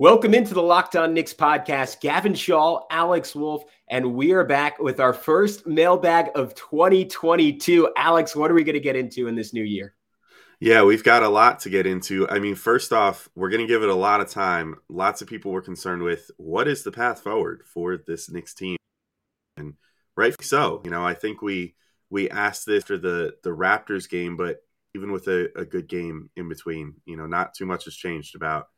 Welcome into the Locked On Knicks podcast. Gavin Schall, Alex Wolfe, and we are back with our first mailbag of 2022. Alex, what are we going to get into in this new year? Yeah, we've got a lot to get into. I mean, first off, we're going to give it a lot of time. Lots of people were concerned with what is the path forward for this Knicks team, and rightfully so. You know, I think we we asked this for the the Raptors game, but even with a, a good game in between, you know, not too much has changed about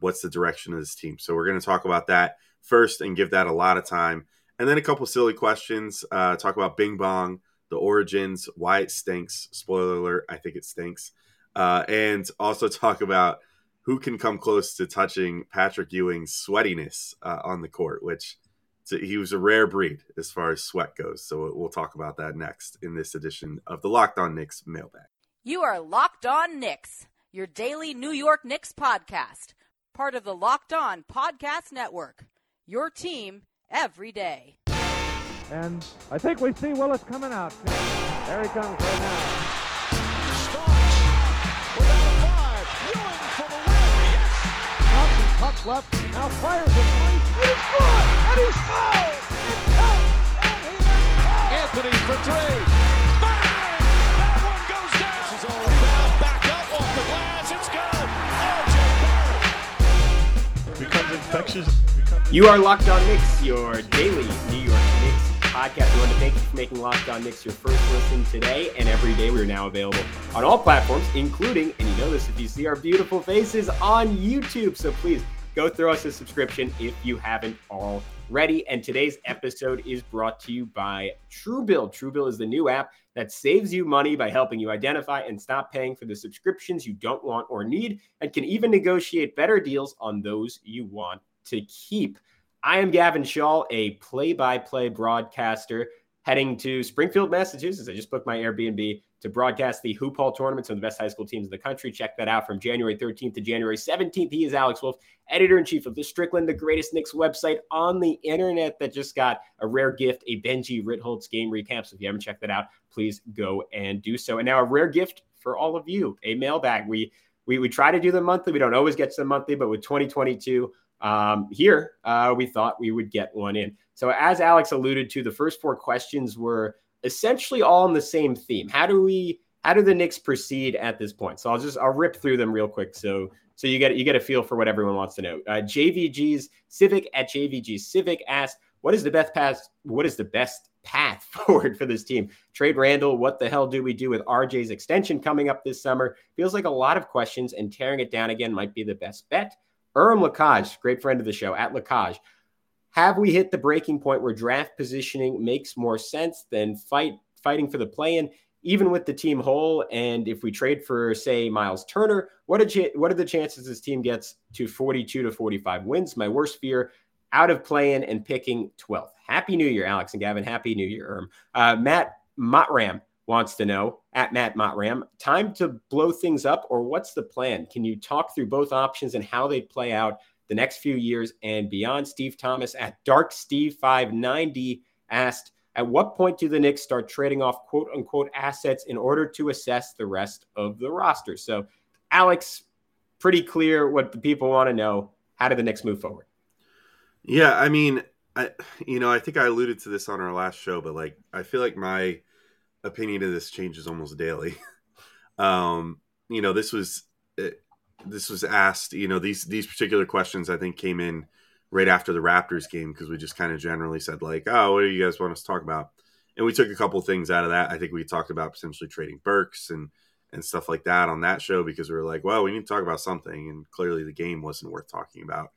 what's the direction of this team. So we're going to talk about that first and give that a lot of time. And then a couple silly questions. Uh, talk about Bing Bong, the origins, why it stinks. Spoiler alert, I think it stinks. Uh, and also talk about who can come close to touching Patrick Ewing's sweatiness uh, on the court, which he was a rare breed as far as sweat goes. So we'll talk about that next in this edition of the Locked On Knicks mailbag. You are Locked On Knicks, your daily New York Knicks podcast part of the Locked On Podcast Network. Your team every day. And I think we see Willis coming out. There he comes right now. Starks without a five. Ewing for the win. Thompson cuts left. Now fires it. And he's good. And he's fouled. It counts. And he is Anthony for three. Infectious. You are Locked On Knicks, your daily New York Knicks podcast. We want to thank you for making Locked On Knicks your first listen today and every day. We're now available on all platforms, including, and you know this if you see our beautiful faces on YouTube. So please go throw us a subscription if you haven't already. And today's episode is brought to you by Truebill. Truebill is the new app that saves you money by helping you identify and stop paying for the subscriptions you don't want or need, and can even negotiate better deals on those you want to keep. I am Gavin Schall, a play by play broadcaster heading to Springfield, Massachusetts. I just booked my Airbnb to broadcast the Hoop Hall tournament, some of the best high school teams in the country. Check that out from January 13th to January 17th. He is Alex Wolfe, editor in chief of the Strickland, the greatest Knicks website on the internet that just got a rare gift, a Benji Ritholtz game recap. So if you haven't checked that out, please go and do so. And now a rare gift for all of you, a mailbag. We we, we try to do them monthly. We don't always get to the monthly, but with 2022 um, here, uh, we thought we would get one in. So, as Alex alluded to, the first four questions were essentially all on the same theme. How do we, how do the Knicks proceed at this point? So, I'll just I'll rip through them real quick. So, so you get you get a feel for what everyone wants to know. Uh, JVG's Civic at JVG Civic asked, "What is the best path? What is the best path forward for this team? Trade Randle. What the hell do we do with RJ's extension coming up this summer? Feels like a lot of questions, and tearing it down again might be the best bet." Urim Lakaj, great friend of the show at Lakaj. Have we hit the breaking point where draft positioning makes more sense than fight fighting for the play-in, even with the team whole? And if we trade for, say, Miles Turner, what are, ch- what are the chances this team gets to 42 to 45 wins? My worst fear, out of play-in and picking 12th. Happy New Year, Alex and Gavin. Happy New Year, Urim. Uh, Matt Motram wants to know at Matt Motram, time to blow things up, or what's the plan? Can you talk through both options and how they play out the next few years and beyond? Steve Thomas at Dark Steve 590 asked, at what point do the Knicks start trading off quote unquote assets in order to assess the rest of the roster? So, Alex, pretty clear what the people want to know. How do the Knicks move forward? Yeah, I mean, I you know, I think I alluded to this on our last show, but like I feel like my opinion of this changes almost daily. um, you know, this was this was asked. You know, these these particular questions I think came in right after the Raptors game because we just kind of generally said like, "Oh, what do you guys want us to talk about?" And we took a couple things out of that. I think we talked about potentially trading Burks and and stuff like that on that show because we were like, "Well, we need to talk about something," and clearly the game wasn't worth talking about.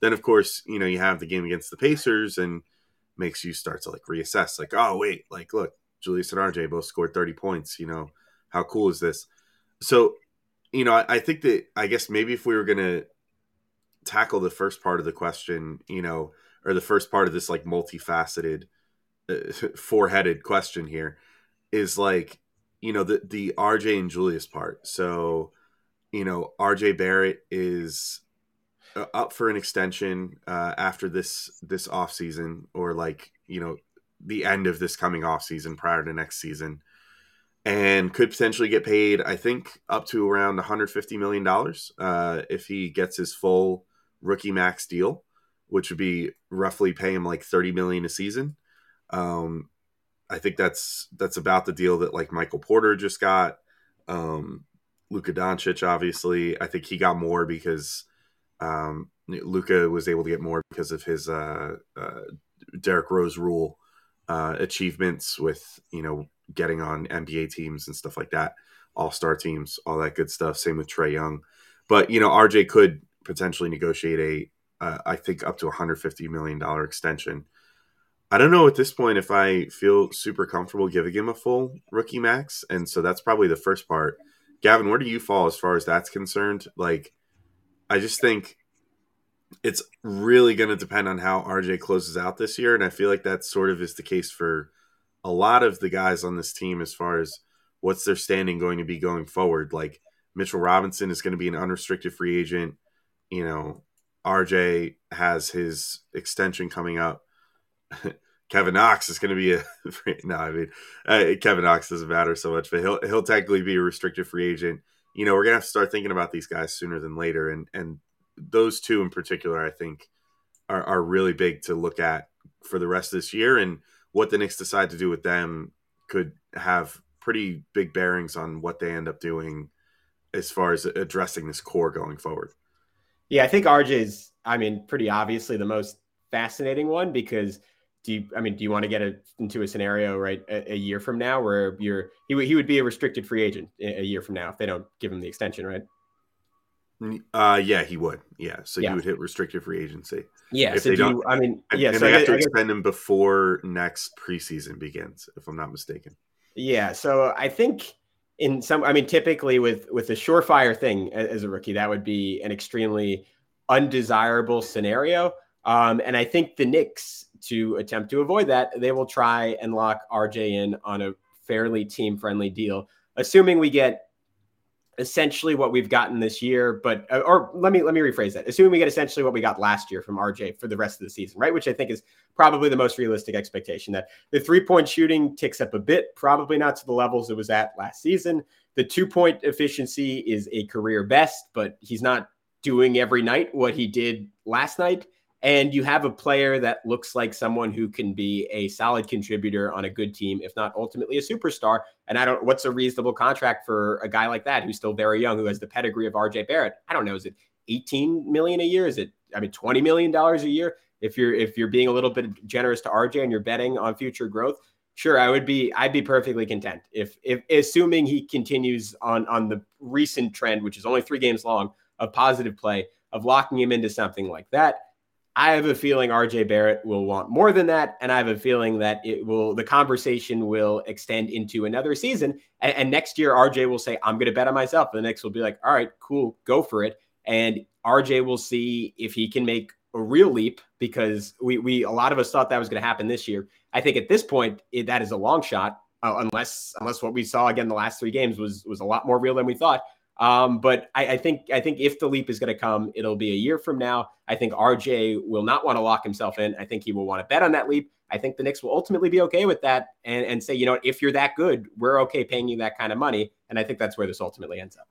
Then, of course, you know, you have the game against the Pacers and makes you start to like reassess, like, "Oh, wait, like, look, Julius and RJ both scored 30 points. You know, how cool is this? So, you know, I, I think that I guess maybe if we were going to tackle the first part of the question, you know, or the first part of this like multifaceted, uh, four headed question here is like, you know, the, the RJ and Julius part. So, you know, RJ Barrett is uh, up for an extension uh, after this this off season or like you know the end of this coming off season prior to next season and could potentially get paid i think up to around 150 million dollars uh, if he gets his full rookie max deal, which would be roughly pay him like 30 million a season. Um, I think that's that's about the deal that like Michael Porter just got. Um, Luka Doncic, obviously, I think he got more because um, Luka was able to get more because of his uh, uh, Derrick Rose rule uh, achievements with you know getting on NBA teams and stuff like that, All Star teams, all that good stuff. Same with Trae Young, but you know RJ could potentially negotiate a, uh, I think up to 150 million dollar extension. I don't know at this point if I feel super comfortable giving him a full rookie max, and so that's probably the first part. Gavin, where do you fall as far as that's concerned? Like, I just think it's really going to depend on how RJ closes out this year, and I feel like that sort of is the case for a lot of the guys on this team as far as what's their standing going to be going forward. Like Mitchell Robinson is going to be an unrestricted free agent. You know, RJ has his extension coming up. Kevin Knox is going to be a no. I mean, uh, Kevin Knox doesn't matter so much, but he'll he'll technically be a restricted free agent. You know, we're gonna have to start thinking about these guys sooner than later, and and those two in particular, I think, are are really big to look at for the rest of this year, and what the Knicks decide to do with them could have pretty big bearings on what they end up doing as far as addressing this core going forward. Yeah, I think RJ's, I mean, pretty obviously the most fascinating one because do you, I mean, do you want to get a, into a scenario right a, a, year from now where you're he, would he would be a restricted free agent a year from now if they don't give him the extension, right? Uh, yeah, he would. Yeah, so yeah. he would hit restricted free agency. Yeah, if so they do you, I mean, yeah, and so they have to extend him before next preseason begins, if I'm not mistaken. Yeah, so I think in some, I mean, typically with with a surefire thing as a rookie, that would be an extremely undesirable scenario. Um, and I think the Knicks, to attempt to avoid that, they will try and lock RJ in on a fairly team friendly deal, assuming we get essentially what we've gotten this year, but uh, or let me let me rephrase that. Assuming we get essentially what we got last year from RJ for the rest of the season, right? Which I think is probably the most realistic expectation. That the three point shooting ticks up a bit, probably not to the levels it was at last season. The two point efficiency is a career best, but he's not doing every night what he did last night and you have a player that looks like someone who can be a solid contributor on a good team, if not ultimately a superstar. And I don't, what's a reasonable contract for a guy like that who's still very young, who has the pedigree of RJ Barrett? I don't know. Is it 18 million a year? Is it, I mean, 20 million dollars a year? If you're, if you're being a little bit generous to RJ and you're betting on future growth, sure, I would be, I'd be perfectly content if, if assuming he continues on, on the recent trend, which is only three games long of positive play, of locking him into something like that I have a feeling RJ Barrett will want more than that. And I have a feeling that it will, the conversation will extend into another season. And, and next year, RJ will say, I'm going to bet on myself. And the Knicks will be like, all right, cool, go for it. And RJ will see if he can make a real leap because we, we, a lot of us thought that was going to happen this year. I think at this point, it, that is a long shot. Uh, unless, unless what we saw again the last three games was was a lot more real than we thought. Um, but I, I, think I think if the leap is going to come, it'll be a year from now. I think RJ will not want to lock himself in. I think he will want to bet on that leap. I think the Knicks will ultimately be okay with that and, and say, you know, if you're that good, we're okay paying you that kind of money. And I think that's where this ultimately ends up.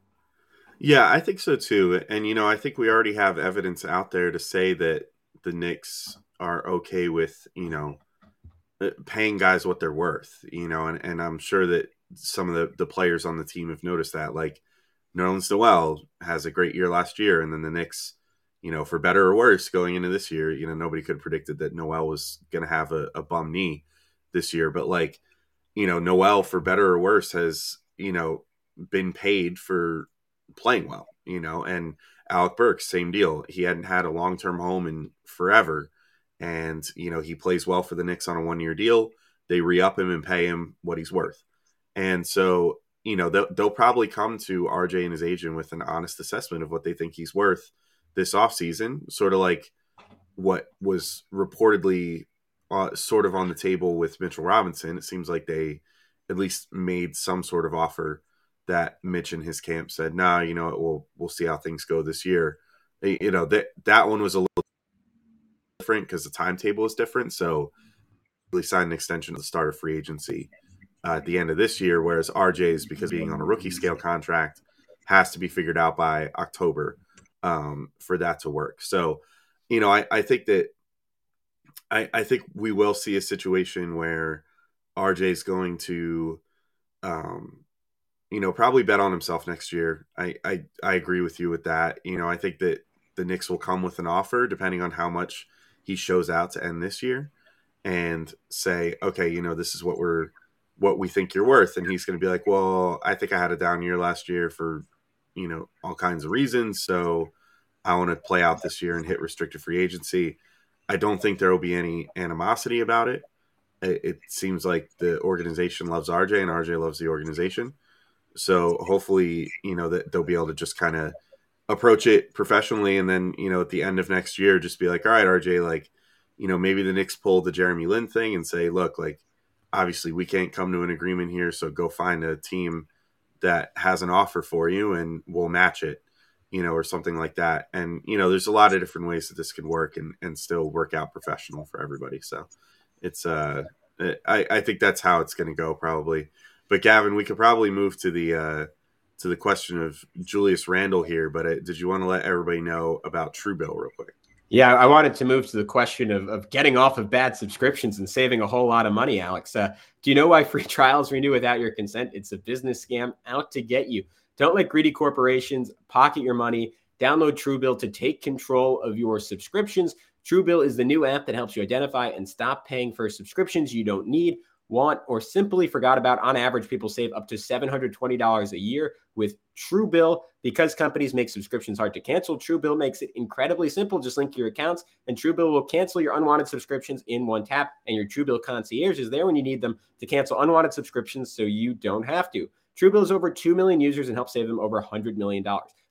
Yeah, I think so too. And you know, I think we already have evidence out there to say that the Knicks are okay with, you know, uh, paying guys what they're worth, you know, and, and I'm sure that some of the, the players on the team have noticed that. Like Nerlens Noel has a great year last year, and then the Knicks, you know, for better or worse, going into this year, you know, nobody could have predicted that Noel was going to have a, a bum knee this year. But like, you know, Noel, for better or worse, has you know been paid for playing well. You know, and Alec Burks, same deal. He hadn't had a long term home in forever, and you know he plays well for the Knicks on a one year deal. They re up him and pay him what he's worth. And so you know they'll, they'll probably come to RJ and his agent with an honest assessment of what they think he's worth this offseason, sort of like what was reportedly uh, sort of on the table with Mitchell Robinson. It seems like they at least made some sort of offer that Mitch and his camp said, "Nah, you know, we'll we'll see how things go this year." You know that that one was a little different because the timetable is different. So, really signed an extension to the start of free agency uh, at the end of this year, whereas RJ's because being on a rookie scale contract has to be figured out by October um, for that to work. So, you know, I, I think that I, I think we will see a situation where RJ's going to, um, you know, probably bet on himself next year. I, I I agree with you with that. You know, I think that the Knicks will come with an offer depending on how much he shows out to end this year, and say, okay, you know, this is what we're what we think you're worth, and he's going to be like, well, I think I had a down year last year for, you know, all kinds of reasons, so I want to play out this year and hit restricted free agency. I don't think there will be any animosity about it. It, seems like the organization loves RJ and RJ loves the organization. So hopefully, you know, that they'll be able to just kind of approach it professionally and then, you know, at the end of next year, just be like, all right, RJ, like, you know, maybe the Knicks pull the Jeremy Lin thing and say, look, like, obviously we can't come to an agreement here. So go find a team that has an offer for you and we'll match it, you know, or something like that. And, you know, there's a lot of different ways that this could work and, and still work out professional for everybody. So it's, uh, I, I think that's how it's going to go probably. But Gavin, we could probably move to the uh, to the question of Julius Randle here. But uh, did you want to let everybody know about Truebill real quick? Yeah, I wanted to move to the question of, of getting off of bad subscriptions and saving a whole lot of money, Alex. Uh, do you know why free trials renew without your consent? It's a business scam out to get you. Don't let greedy corporations pocket your money. Download Truebill to take control of your subscriptions. Truebill is the new app that helps you identify and stop paying for subscriptions you don't need want, or simply forgot about. On average, people save up to $720 a year with Truebill. Because companies make subscriptions hard to cancel, Truebill makes it incredibly simple. Just link your accounts, and Truebill will cancel your unwanted subscriptions in one tap. And your Truebill concierge is there when you need them to cancel unwanted subscriptions so you don't have to. Truebill has over 2 million users and helps save them over $100 million.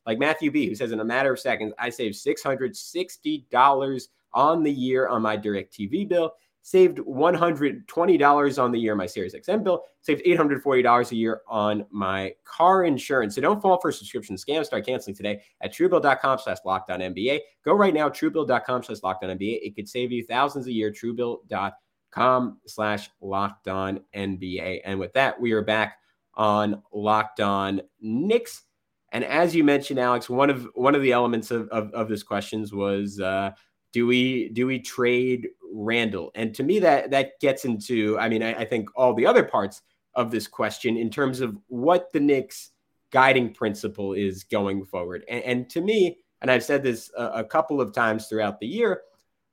Like Matthew B., who says, in a matter of seconds, I saved $660 on the year on my DirecTV bill saved $120 on the year my Sirius XM bill, saved $840 a year on my car insurance. So don't fall for a subscription scams. Start canceling today at truebill.com slash lockdown. Go right now, truebill.com slash lockdown. It could save you thousands a year, truebill.com slash lockdown NBA. And with that, we are back on Locked On Knicks. And as you mentioned, Alex, one of one of the elements of, of, of this questions was uh, do we do we trade Randle? And to me, that that gets into, I mean, I, I, think all the other parts of this question in terms of what the Knicks guiding principle is going forward. And, and to me, and I've said this a, a couple of times throughout the year,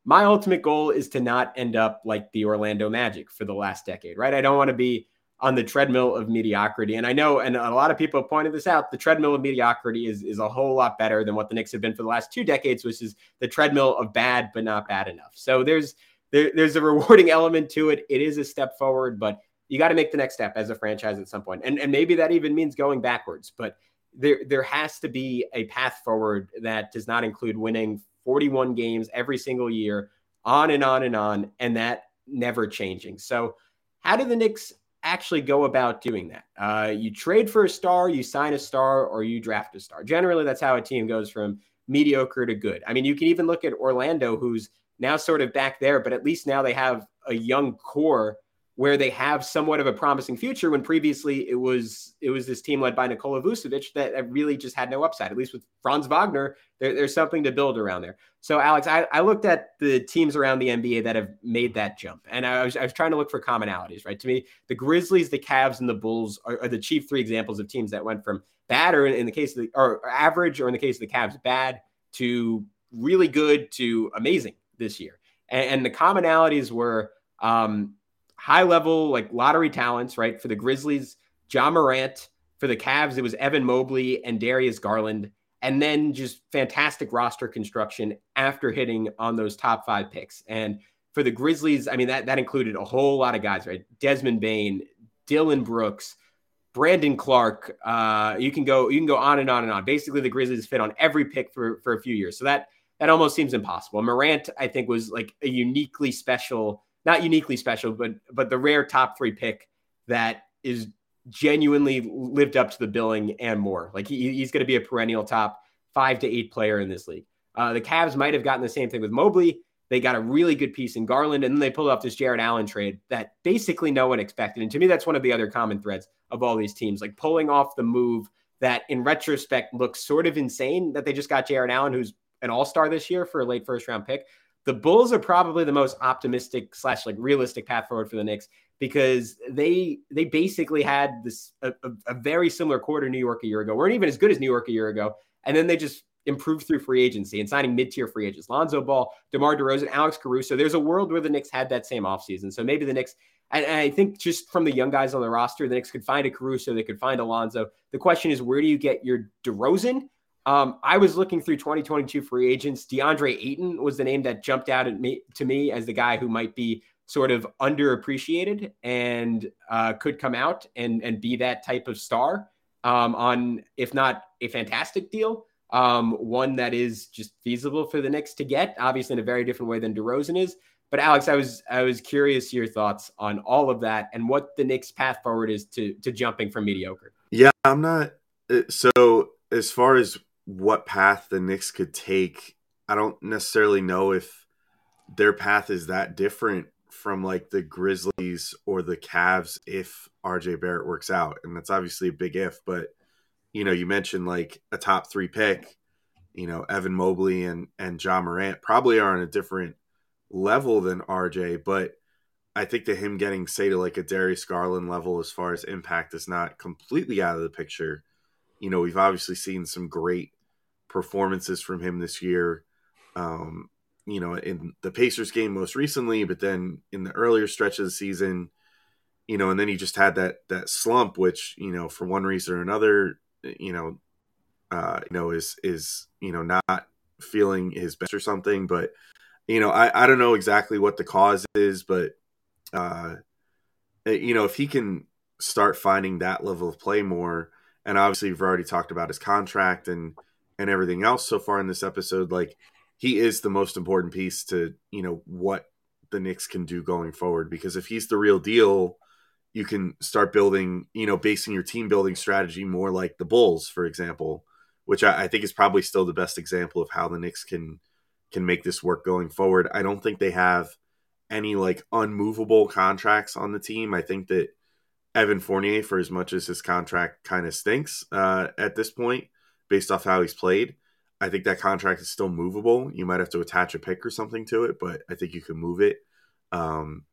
my ultimate goal is to not end up like the Orlando Magic for the last decade, right? I don't want to be on the treadmill of mediocrity. And I know, and a lot of people have pointed this out, the treadmill of mediocrity is, is a whole lot better than what the Knicks have been for the last two decades, which is the treadmill of bad, but not bad enough. So there's there, there's a rewarding element to it. It is a step forward, but you got to make the next step as a franchise at some point. And, and maybe that even means going backwards, but there, there has to be a path forward that does not include winning 41 games every single year, on and on and on, and that never changing. So how do the Knicks actually go about doing that? Uh, you trade for a star, you sign a star, or you draft a star. Generally, that's how a team goes from mediocre to good. I mean, you can even look at Orlando, who's now sort of back there, but at least now they have a young core where they have somewhat of a promising future when previously it was it was this team led by Nikola Vucevic that really just had no upside. At least with Franz Wagner, there, there's something to build around there. So Alex, I, I, looked at the teams around the NBA that have made that jump, and I was, I was trying to look for commonalities. Right to me, the Grizzlies, the Cavs, and the Bulls are, are the chief three examples of teams that went from bad, or in, in the case of the or average, or in the case of the Cavs, bad to really good to amazing this year. And, and the commonalities were um, high level, like lottery talents, right? For the Grizzlies, Ja Morant. For the Cavs, it was Evan Mobley and Darius Garland. And then just fantastic roster construction after hitting on those top five picks. And for the Grizzlies, I mean, that, that included a whole lot of guys, right? Desmond Bane, Dillon Brooks, Brandon Clarke. Uh, you can go you can go on and on and on. Basically, the Grizzlies fit on every pick for for a few years. So that that almost seems impossible. Morant, I think, was like a uniquely special not uniquely special, but but the rare top three pick that is genuinely lived up to the billing and more. Like he, he's going to be a perennial top five to eight player in this league. Uh, the Cavs might have gotten the same thing with Mobley. They got a really good piece in Garland, and then they pulled off this Jarrett Allen trade that basically no one expected. And to me, that's one of the other common threads of all these teams, like pulling off the move that in retrospect looks sort of insane that they just got Jarrett Allen, who's an all star this year for a late first round pick. The Bulls are probably the most optimistic slash like realistic path forward for the Knicks because they they basically had this a, a, very similar to New York a year ago, weren't even as good as New York a year ago, and then they just improved through free agency and signing mid-tier free agents. Lonzo Ball, DeMar DeRozan, Alex Caruso. There's a world where the Knicks had that same offseason. So maybe the Knicks, and, I think just from the young guys on the roster, the Knicks could find a Caruso, they could find Alonzo. The question is, where do you get your DeRozan? Um, I was looking through 2022 free agents. DeAndre Ayton was the name that jumped out at me, to me as the guy who might be sort of underappreciated and uh, could come out and, and be that type of star um, on, if not a fantastic deal, um, one that is just feasible for the Knicks to get, obviously in a very different way than DeRozan is. But Alex, I was I was curious your thoughts on all of that and what the Knicks' path forward is to to jumping from mediocre. Yeah, I'm not. Uh, so as far as what path the Knicks could take, I don't necessarily know if their path is that different from like the Grizzlies or the Cavs if RJ Barrett works out, and that's obviously a big if, but you know, you mentioned like a top three pick, you know, Evan Mobley and and Ja Morant probably are on a different level than RJ, but I think that him getting say to like a Darius Garland level as far as impact is not completely out of the picture. You know, we've obviously seen some great performances from him this year. Um, you know, in the Pacers game most recently, but then in the earlier stretch of the season, you know, and then he just had that that slump, which you know, for one reason or another, you know, uh, you know, is is you know not feeling his best or something. But you know, I I don't know exactly what the cause is, but uh, eh, you know, if he can start finding that level of play more, and obviously we've already talked about his contract and and everything else so far in this episode, like he is the most important piece to you know what the Knicks can do going forward because if he's the real deal you can start building, you know, basing your team building strategy more like the Bulls, for example, which I, I, think is probably still the best example of how the Knicks can can make this work going forward. I don't think they have any like unmovable contracts on the team. I think that Evan Fournier, for as much as his contract kind of stinks uh, at this point, based off how he's played, I think that contract is still movable. You might have to attach a pick or something to it, but I think you can move it. Um,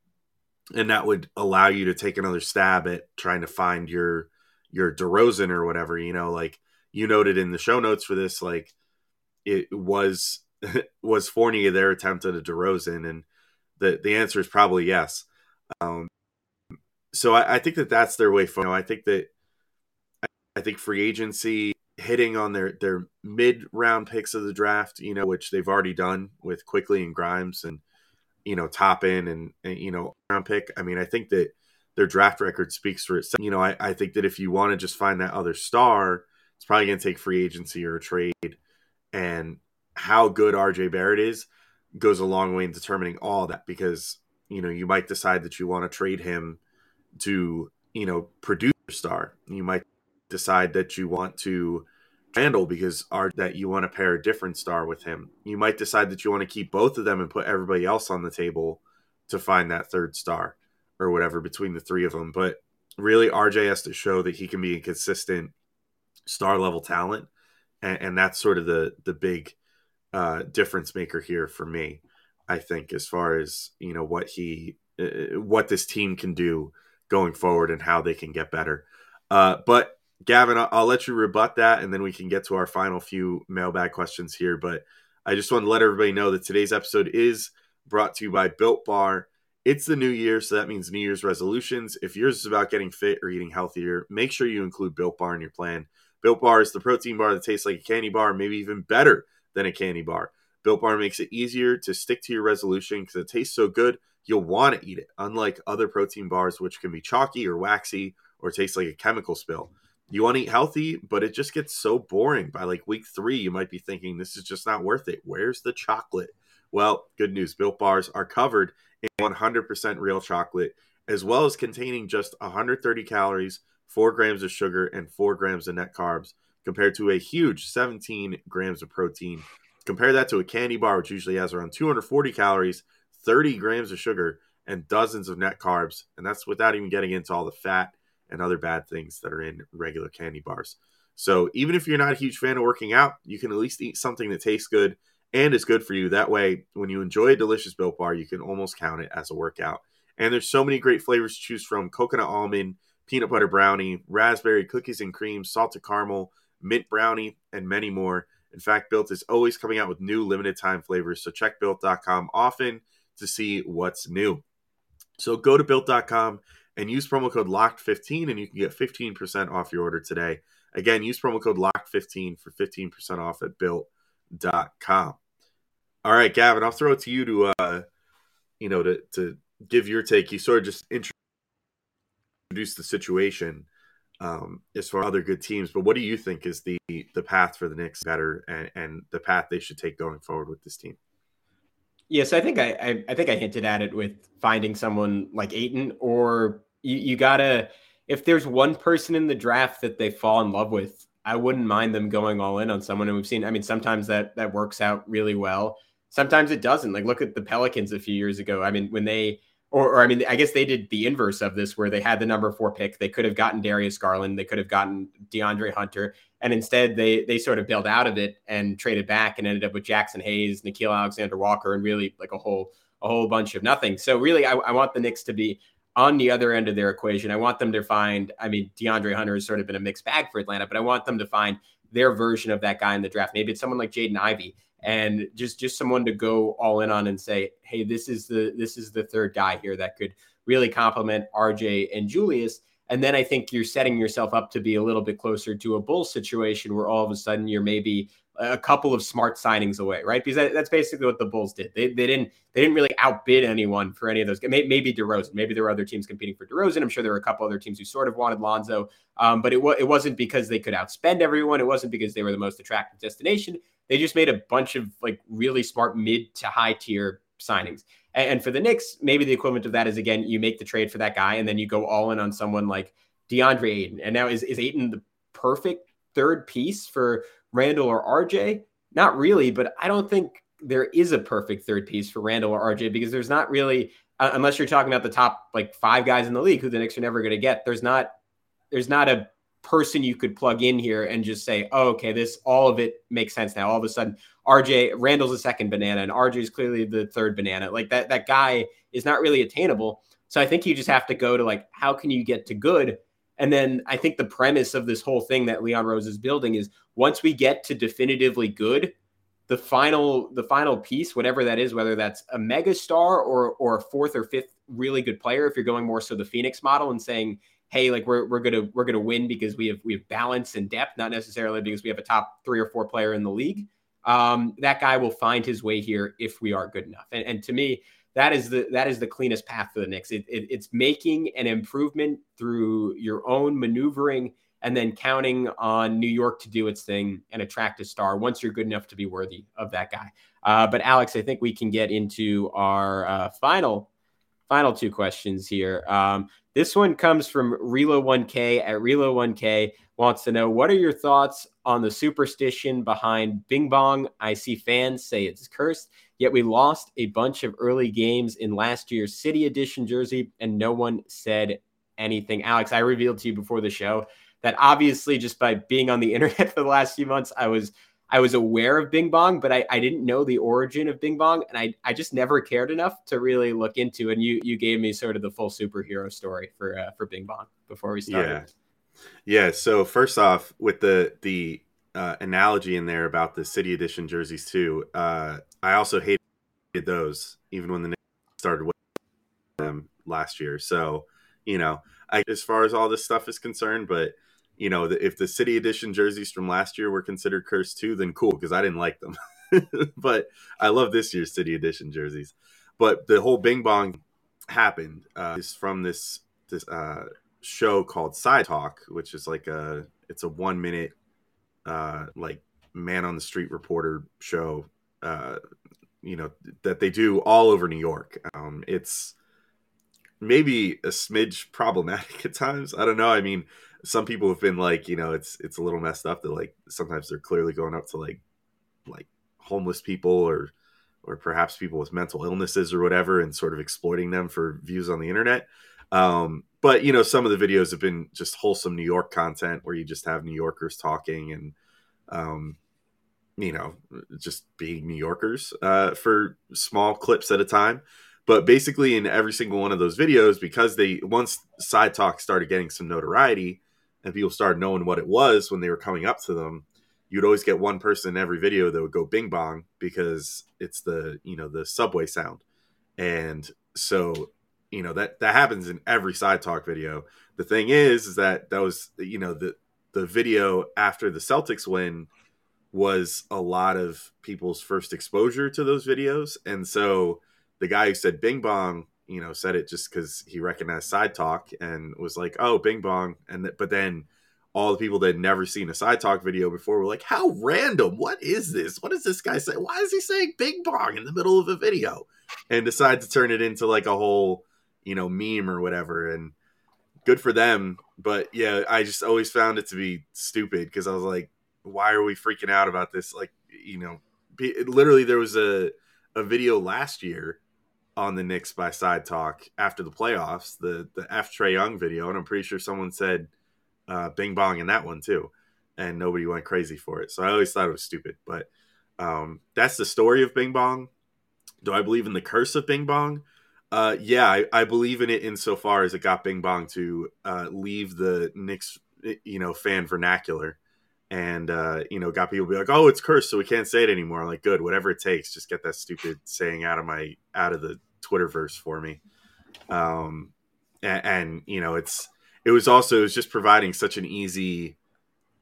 and that would allow you to take another stab at trying to find your your DeRozan or whatever. You know, like you noted in the show notes for this, like it was was Fournier their attempt at a DeRozan, and the the answer is probably yes. Um, so I, I, think that that's their way forward. You know, I think that I think free agency hitting on their their mid round picks of the draft, you know, which they've already done with Quickley and Grimes and you know, Toppin and, and you know, round pick. I mean, I think that their draft record speaks for itself. You know, I, I think that if you want to just find that other star, it's probably going to take free agency or a trade. And how good RJ Barrett is goes a long way in determining all that because, you know, you might decide that you want to trade him to, you know, produce a star. You might decide that you want to handle because are that you want to pair a different star with him. You might decide that you want to keep both of them and put everybody else on the table to find that third star or whatever between the three of them. But really, RJ has to show that he can be a consistent star level talent, and, and that's sort of the the big uh, difference maker here for me. I think as far as you know what he uh, what this team can do going forward and how they can get better. Uh, but Gavin, I'll, I'll, let you rebut that, and then we can get to our final few mailbag questions here. But I just want to let everybody know that today's episode is brought to you by Built Bar. It's the new year, so that means New Year's resolutions. If yours is about getting fit or eating healthier, make sure you include Built Bar in your plan. Built Bar is the protein bar that tastes like a candy bar, maybe even better than a candy bar. Built Bar makes it easier to stick to your resolution because it tastes so good, you'll want to eat it, unlike other protein bars, which can be chalky or waxy or taste like a chemical spill you want to eat healthy, but it just gets so boring. By like week three, you might be thinking, this is just not worth it. Where's the chocolate? Well, good news. Built bars are covered in 100% real chocolate, as well as containing just 130 calories, 4 grams of sugar, and 4 grams of net carbs, compared to a huge 17 grams of protein. Compare that to a candy bar, which usually has around 240 calories, 30 grams of sugar, and dozens of net carbs. And that's without even getting into all the fat and other bad things that are in regular candy bars. So even if you're not a huge fan of working out, you can at least eat something that tastes good and is good for you. That way, when you enjoy a delicious Built Bar, you can almost count it as a workout. And there's so many great flavors to choose from: coconut almond, peanut butter brownie, raspberry cookies and cream, salted caramel, mint brownie, and many more. In fact, Built is always coming out with new limited time flavors. So check built.com often to see what's new. So go to built.com and use promo code LOCKED15 and you can get 15% off your order today. Again, use promo code LOCKED15 for 15% off at built.com. All right, Gavin, I'll throw it to you to uh you know to to give your take. You sort of just introduce the situation um as far as other good teams, but what do you think is the the path for the Knicks better and, and the path they should take going forward with this team? Yes, I think I, I, I think I hinted at it with finding someone like Ayton, or you, you gotta if there's one person in the draft that they fall in love with, I wouldn't mind them going all in on someone. And we've seen, I mean, sometimes that that works out really well. Sometimes it doesn't. Like look at the Pelicans a few years ago. I mean, when they or, or I mean, I guess they did the inverse of this, where they had the number four pick. They could have gotten Darius Garland. They could have gotten DeAndre Hunter, and instead they they sort of bailed out of it and traded back and ended up with Jaxson Hayes, Nickeil Alexander Walker, and really like a whole a whole bunch of nothing. So really, I, I want the Knicks to be on the other end of their equation. I want them to find. I mean, DeAndre Hunter has sort of been a mixed bag for Atlanta, but I want them to find their version of that guy in the draft. Maybe it's someone like Jaden Ivey and just just someone to go all in on and say, hey, this is the this is the third guy here that could really complement RJ and Julius. And then I think you're setting yourself up to be a little bit closer to a bull situation where all of a sudden you're maybe a couple of smart signings away, right? Because that, that's basically what the Bulls did. They, they didn't they didn't really outbid anyone for any of those. Maybe, maybe DeRozan. Maybe there were other teams competing for DeRozan. I'm sure there were a couple other teams who sort of wanted Lonzo, um, but it was it wasn't because they could outspend everyone. It wasn't because they were the most attractive destination. They just made a bunch of like really smart mid to high tier signings. And, and for the Knicks, maybe the equivalent of that is again you make the trade for that guy and then you go all in on someone like DeAndre Ayton. And now is is Ayton the perfect third piece for Randle or RJ? Not really, but I don't think there is a perfect third piece for Randle or RJ because there's not really, uh, unless you're talking about the top like five guys in the league who the Knicks are never going to get. There's not, there's not a person you could plug in here and just say, oh, okay, this all of it makes sense now. All of a sudden, RJ Randle's a second banana and RJ is clearly the third banana. Like that, that guy is not really attainable. So I think you just have to go to like, how can you get to good? And then I think the premise of this whole thing that Leon Rose is building is once we get to definitively good, the final the final piece, whatever that is, whether that's a mega star or or a fourth or fifth really good player, if you're going more so the Phoenix model and saying, hey, like we're we're gonna we're gonna win because we have we have balance and depth, not necessarily because we have a top three or four player in the league. Um, that guy will find his way here if we are good enough. And, and to me, that is the that is the cleanest path for the Knicks. It, it, it's making an improvement through your own maneuvering and then counting on New York to do its thing and attract a star once you're good enough to be worthy of that guy. Uh, but Alex, I think we can get into our uh, final final two questions here. Um, this one comes from Relo1K at Relo1K wants to know what are your thoughts on the superstition behind Bing Bong? I see fans say it's cursed, yet we lost a bunch of early games in last year's City Edition jersey and no one said anything. Alex, I revealed to you before the show that obviously just by being on the internet for the last few months, I was I was aware of Bing Bong, but I, I didn't know the origin of Bing Bong, and I, I just never cared enough to really look into. And you you gave me sort of the full superhero story for uh, for Bing Bong before we started. Yeah, yeah. So first off, with the the uh, analogy in there about the City Edition jerseys too, uh, I also hated those even when the Knicks started with them last year. So you know, I, as far as all this stuff is concerned, but you know, if the city edition jerseys from last year were considered cursed too, then cool because I didn't like them. but I love this year's city edition jerseys. But the whole Bing Bong happened uh, is from this this uh, show called Side Talk, which is like a it's a one minute uh, like man on the street reporter show. Uh, you know that they do all over New York. Um, it's maybe a smidge problematic at times. I don't know. I mean, some people have been like, you know, it's it's a little messed up that like sometimes they're clearly going up to like like homeless people or or perhaps people with mental illnesses or whatever and sort of exploiting them for views on the internet. Um, but you know, some of the videos have been just wholesome New York content where you just have New Yorkers talking and, um, you know, just being New Yorkers uh, for small clips at a time. But basically, in every single one of those videos, because they once side talk started getting some notoriety and people started knowing what it was when they were coming up to them, you'd always get one person in every video that would go bing bong because it's the you know the subway sound, and so you know that that happens in every side talk video. The thing is, is that that was you know the the video after the Celtics win was a lot of people's first exposure to those videos, and so the guy who said Bing Bong, you know, said it just because he recognized Side Talk and was like, "Oh, Bing Bong," and th- but then all the people that had never seen a Side Talk video before were like, "How random! What is this? What does this guy say? Why is he saying Bing Bong in the middle of a video?" And decide to turn it into like a whole, you know, meme or whatever. And good for them, but yeah, I just always found it to be stupid because I was like, "Why are we freaking out about this?" Like, you know, literally there was a a video last year on the Knicks by Side Talk after the playoffs, the the F Trae Young video, and I'm pretty sure someone said uh, "Bing Bong" in that one too, and nobody went crazy for it. So I always thought it was stupid, but um, that's the story of Bing Bong. Do I believe in the curse of Bing Bong? Uh, yeah, I, I believe in it insofar as it got Bing Bong to uh, leave the Knicks, you know, fan vernacular, and uh, you know, got people be like, "Oh, it's cursed, so we can't say it anymore." I'm like, "Good, whatever it takes, just get that stupid saying out of my out of the Twitterverse for me." Um, and, and you know, it's it was also it was just providing such an easy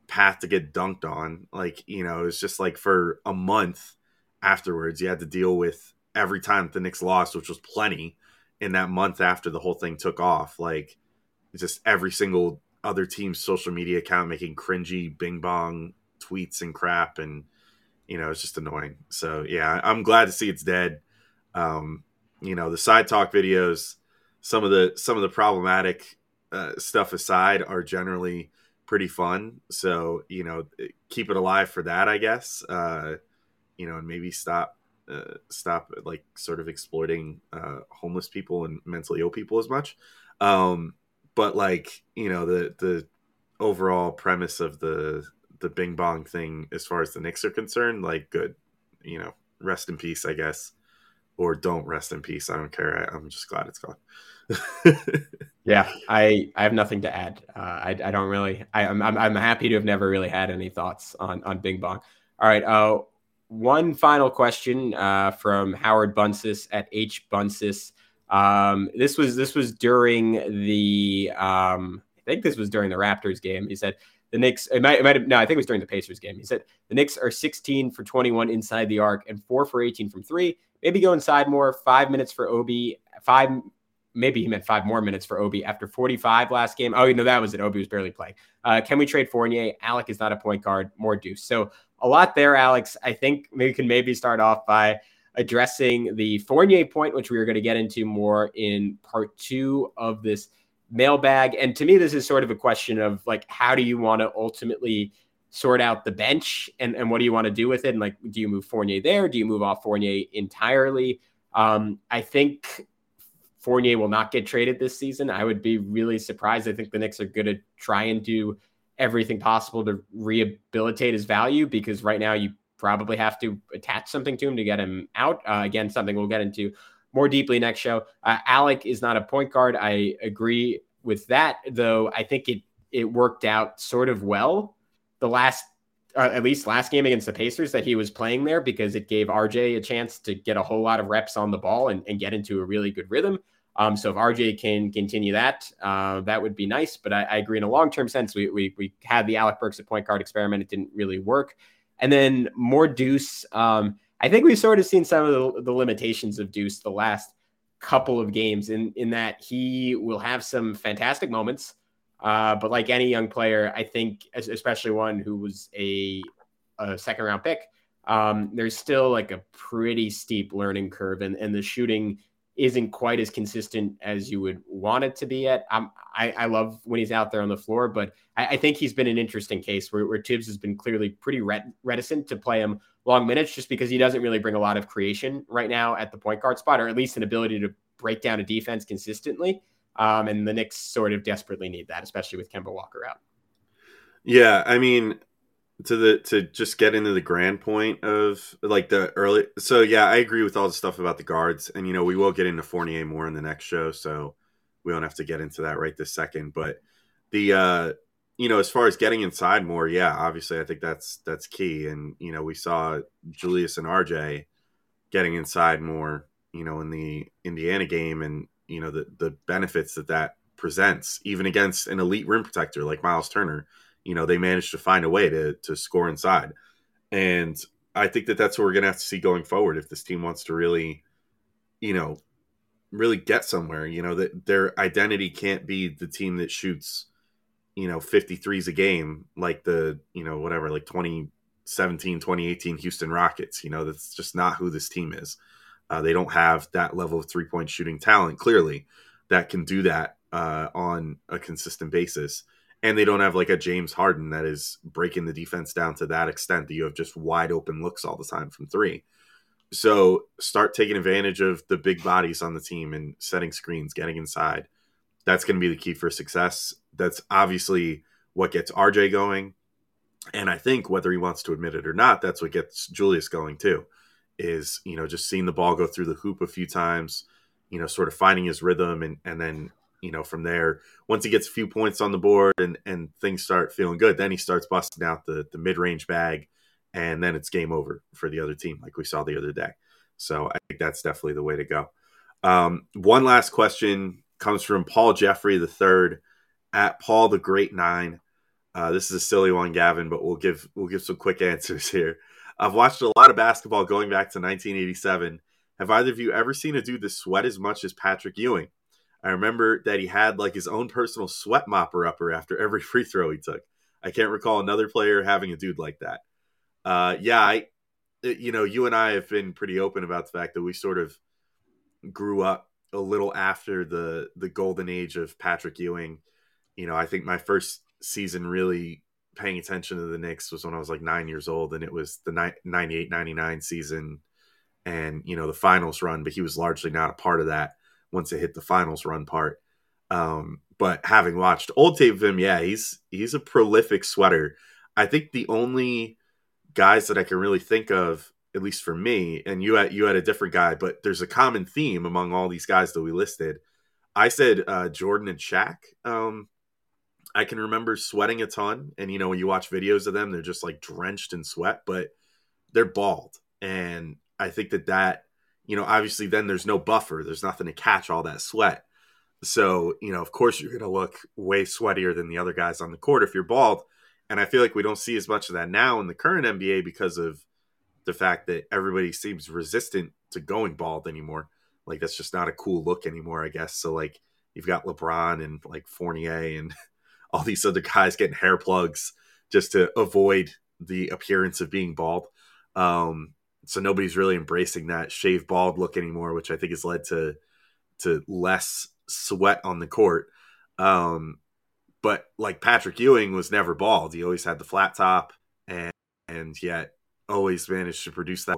path to get dunked on. Like you know, it was just like for a month afterwards, you had to deal with every time the Knicks lost, which was plenty in that month after the whole thing took off. Like just every single other team's social media account making cringy bing bong tweets and crap and you know it's just annoying. So yeah i'm glad to see it's dead. Um you know the side talk videos some of the some of the problematic uh, stuff aside are generally pretty fun. So you know keep it alive for that i guess. Uh you know and maybe stop uh, stop like sort of exploiting uh homeless people and mentally ill people as much. Um but like you know the the overall premise of the the Bing Bong thing, as far as the Knicks are concerned, like good, you know, rest in peace, I guess, or don't rest in peace. I don't care. I, am just glad it's gone. yeah, I I have nothing to add. Uh, I I don't really. I, I'm I'm happy to have never really had any thoughts on on Bing Bong. All right. Uh, one final question uh, from Howard Bunsis at H Bunsis. Um, this was this was during the um, I think this was during the Raptors game. He said the Knicks. It might, it might have, no, I think it was during the Pacers game. He said the Knicks are 16 for 21 inside the arc and four for 18 from three. Maybe go inside more. Five minutes for Obi. Five. Maybe he meant five more minutes for Obi after 45 last game. Oh, you know that was it. Obi was barely playing. Uh, can we trade Fournier? Alec is not a point guard. More deuce. So a lot there, Alex. I think we can maybe start off by addressing the Fournier point, which we are going to get into more in part two of this mailbag. And to me, this is sort of a question of like, how do you want to ultimately sort out the bench and, and what do you want to do with it? And like, do you move Fournier there? Do you move off Fournier entirely? Um, I think Fournier will not get traded this season. I would be really surprised. I think the Knicks are going to try and do everything possible to rehabilitate his value because right now you probably have to attach something to him to get him out. Uh, again, something we'll get into more deeply next show. Uh, Alec is not a point guard. I agree with that, though. I think it it worked out sort of well the last, uh, at least last game against the Pacers that he was playing there because it gave RJ a chance to get a whole lot of reps on the ball and, and get into a really good rhythm. Um, so if RJ can continue that, uh, that would be nice. But I, I agree in a long term sense, we, we we had the Alec Burks at point guard experiment. It didn't really work. And then more Deuce. Um, I think we've sort of seen some of the, the, limitations of Deuce the last couple of games in, in that he will have some fantastic moments. Uh, but like any young player, I think, especially one who was a, a second round pick, um, there's still like a pretty steep learning curve, and, and the shooting isn't quite as consistent as you would want it to be at. I'm, I I love when he's out there on the floor, but I, I think he's been an interesting case where, where Thibs has been clearly pretty reticent to play him long minutes just because he doesn't really bring a lot of creation right now at the point guard spot, or at least an ability to break down a defense consistently. Um, and the Knicks sort of desperately need that, especially with Kemba Walker out. Yeah, I mean, to the to just get into the grand point of like the early. So yeah, I agree with all the stuff about the guards, and you know we will get into Fournier more in the next show, so we don't have to get into that right this second. But the uh you know as far as getting inside more, yeah, obviously I think that's that's key, and you know we saw Julius and RJ getting inside more, you know, in the Indiana game, and you know the the benefits that that presents, even against an elite rim protector like Miles Turner you know they managed to find a way to to score inside. And i think that that's what we're going to have to see going forward if this team wants to really you know really get somewhere. You know that their identity can't be the team that shoots you know 53s a game like the you know whatever like 2017 2018 houston rockets. You know that's just not who this team is. Uh, they don't have that level of three point shooting talent clearly that can do that uh, on a consistent basis and they don't have like a James Harden that is breaking the defense down to that extent that you have just wide open looks all the time from three. So start taking advantage of the big bodies on the team and setting screens, getting inside. That's going to be the key for success. That's obviously what gets RJ going. And I think whether he wants to admit it or not, that's what gets Julius going too. Is, you know, just seeing the ball go through the hoop a few times, you know, sort of finding his rhythm and and then you know, from there, once he gets a few points on the board and, and things start feeling good, then he starts busting out the, the mid range bag, and then it's game over for the other team, like we saw the other day. So I think that's definitely the way to go. Um, one last question comes from Paul Jeffrey the third at Paul the Great Nine. Uh, this is a silly one, Gavin, but we'll give we'll give some quick answers here. I've watched a lot of basketball going back to 1987. Have either of you ever seen a dude that sweat as much as Patrick Ewing? I remember that he had like his own personal sweat mopper upper after every free throw he took. I can't recall another player having a dude like that. Uh, yeah, I, you know, you and I have been pretty open about the fact that we sort of grew up a little after the the golden age of Patrick Ewing. You know, I think my first season really paying attention to the Knicks was when I was like nine years old, and it was the 98 99 season and, you know, the finals run, but he was largely not a part of that once it hit the finals run part. Um, but having watched old tape of him, yeah, he's he's a prolific sweater. I think the only guys that I can really think of, at least for me, and you had you had a different guy, but there's a common theme among all these guys that we listed. I said uh, Jordan and Shaq. Um, I can remember sweating a ton, and you know when you watch videos of them, they're just like drenched in sweat, but they're bald, and I think that that you know, obviously then there's no buffer. There's nothing to catch all that sweat. So, you know, of course you're going to look way sweatier than the other guys on the court if you're bald. And I feel like we don't see as much of that now in the current NBA because of the fact that everybody seems resistant to going bald anymore. Like that's just not a cool look anymore, I guess. So like you've got LeBron and like Fournier and all these other guys getting hair plugs just to avoid the appearance of being bald. Um, so nobody's really embracing that shave bald look anymore, which I think has led to to less sweat on the court. Um, but like Patrick Ewing was never bald; he always had the flat top, and and yet always managed to produce that.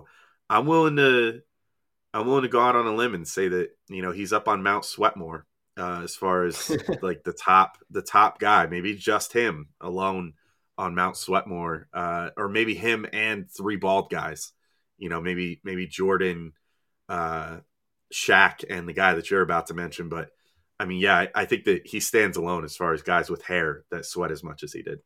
I'm willing to I'm willing to go out on a limb and say that you know he's up on Mount Sweatmore uh, as far as like the top the top guy, maybe just him alone on Mount Sweatmore, uh, or maybe him and three bald guys you know, maybe maybe Jordan, uh, Shaq, and the guy that you're about to mention. But I mean, yeah, I, I think that he stands alone as far as guys with hair that sweat as much as he did.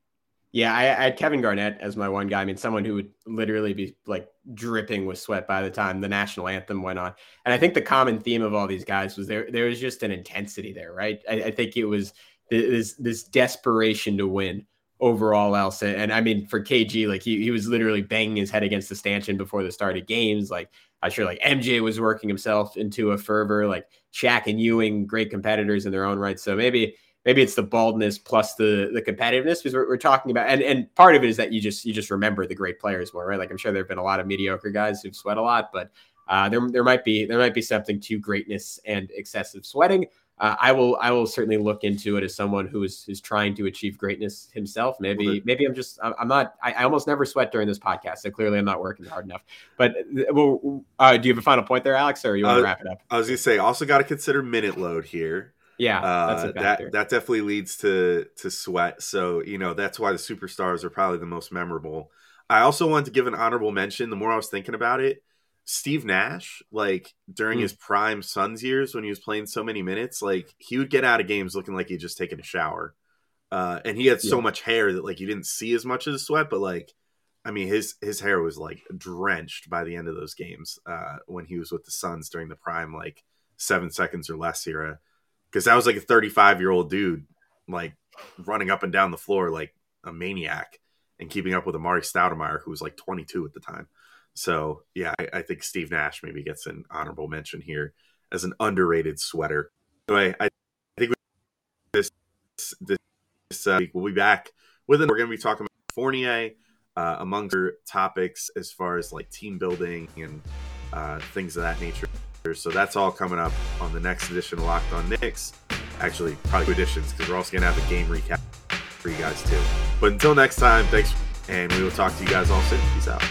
Yeah, I, I, had Kevin Garnett as my one guy. I mean, someone who would literally be like dripping with sweat by the time the national anthem went on. And I think the common theme of all these guys was there. There was just an intensity there, right? I, I think it was this this desperation to win overall else. And I mean, for KG, like he, he was literally banging his head against the stanchion before the start of games. Like I'm sure like MJ was working himself into a fervor, like Shaq and Ewing, great competitors in their own right. So maybe, maybe it's the baldness plus the, the competitiveness because we're, we're talking about, and, and part of it is that you just, you just remember the great players more, right? Like I'm sure there've been a lot of mediocre guys who've sweat a lot, but uh, there, there might be, there might be something to greatness and excessive sweating uh, I will I will certainly look into it as someone who is is trying to achieve greatness himself. Maybe well, maybe I'm just I'm not I, I, almost never sweat during this podcast, so clearly I'm not working hard enough. But well, uh, do you have a final point there, Alex, or you want to uh, wrap it up? I was gonna say also got to consider minute load here. Yeah, uh, that that definitely leads to to sweat. So you know that's why the superstars are probably the most memorable. I also wanted to give an honorable mention. The more I was thinking about it, Steve Nash, like during Hmm. his prime Suns years when he was playing so many minutes, like he would get out of games looking like he'd just taken a shower. Uh, and he had so much hair that like you didn't see as much of the sweat, but like I mean his his hair was like drenched by the end of those games uh, when he was with the Suns during the prime like seven seconds or less era. Because that was like a 35 year old dude like running up and down the floor like a maniac and keeping up with Amar'e Stoudemire, who was like 22 at the time. So yeah, I, I think Steve Nash maybe gets an honorable mention here as an underrated sweater. So I think this this, this uh, week we'll be back with it. We're going to be talking about Fournier, uh, among other topics as far as like team building and uh, things of that nature. So that's all coming up on the next edition of Locked On Knicks. Actually, probably two editions because we're also going to have a game recap for you guys too. But until next time, thanks, and we will talk to you guys all soon. Peace out.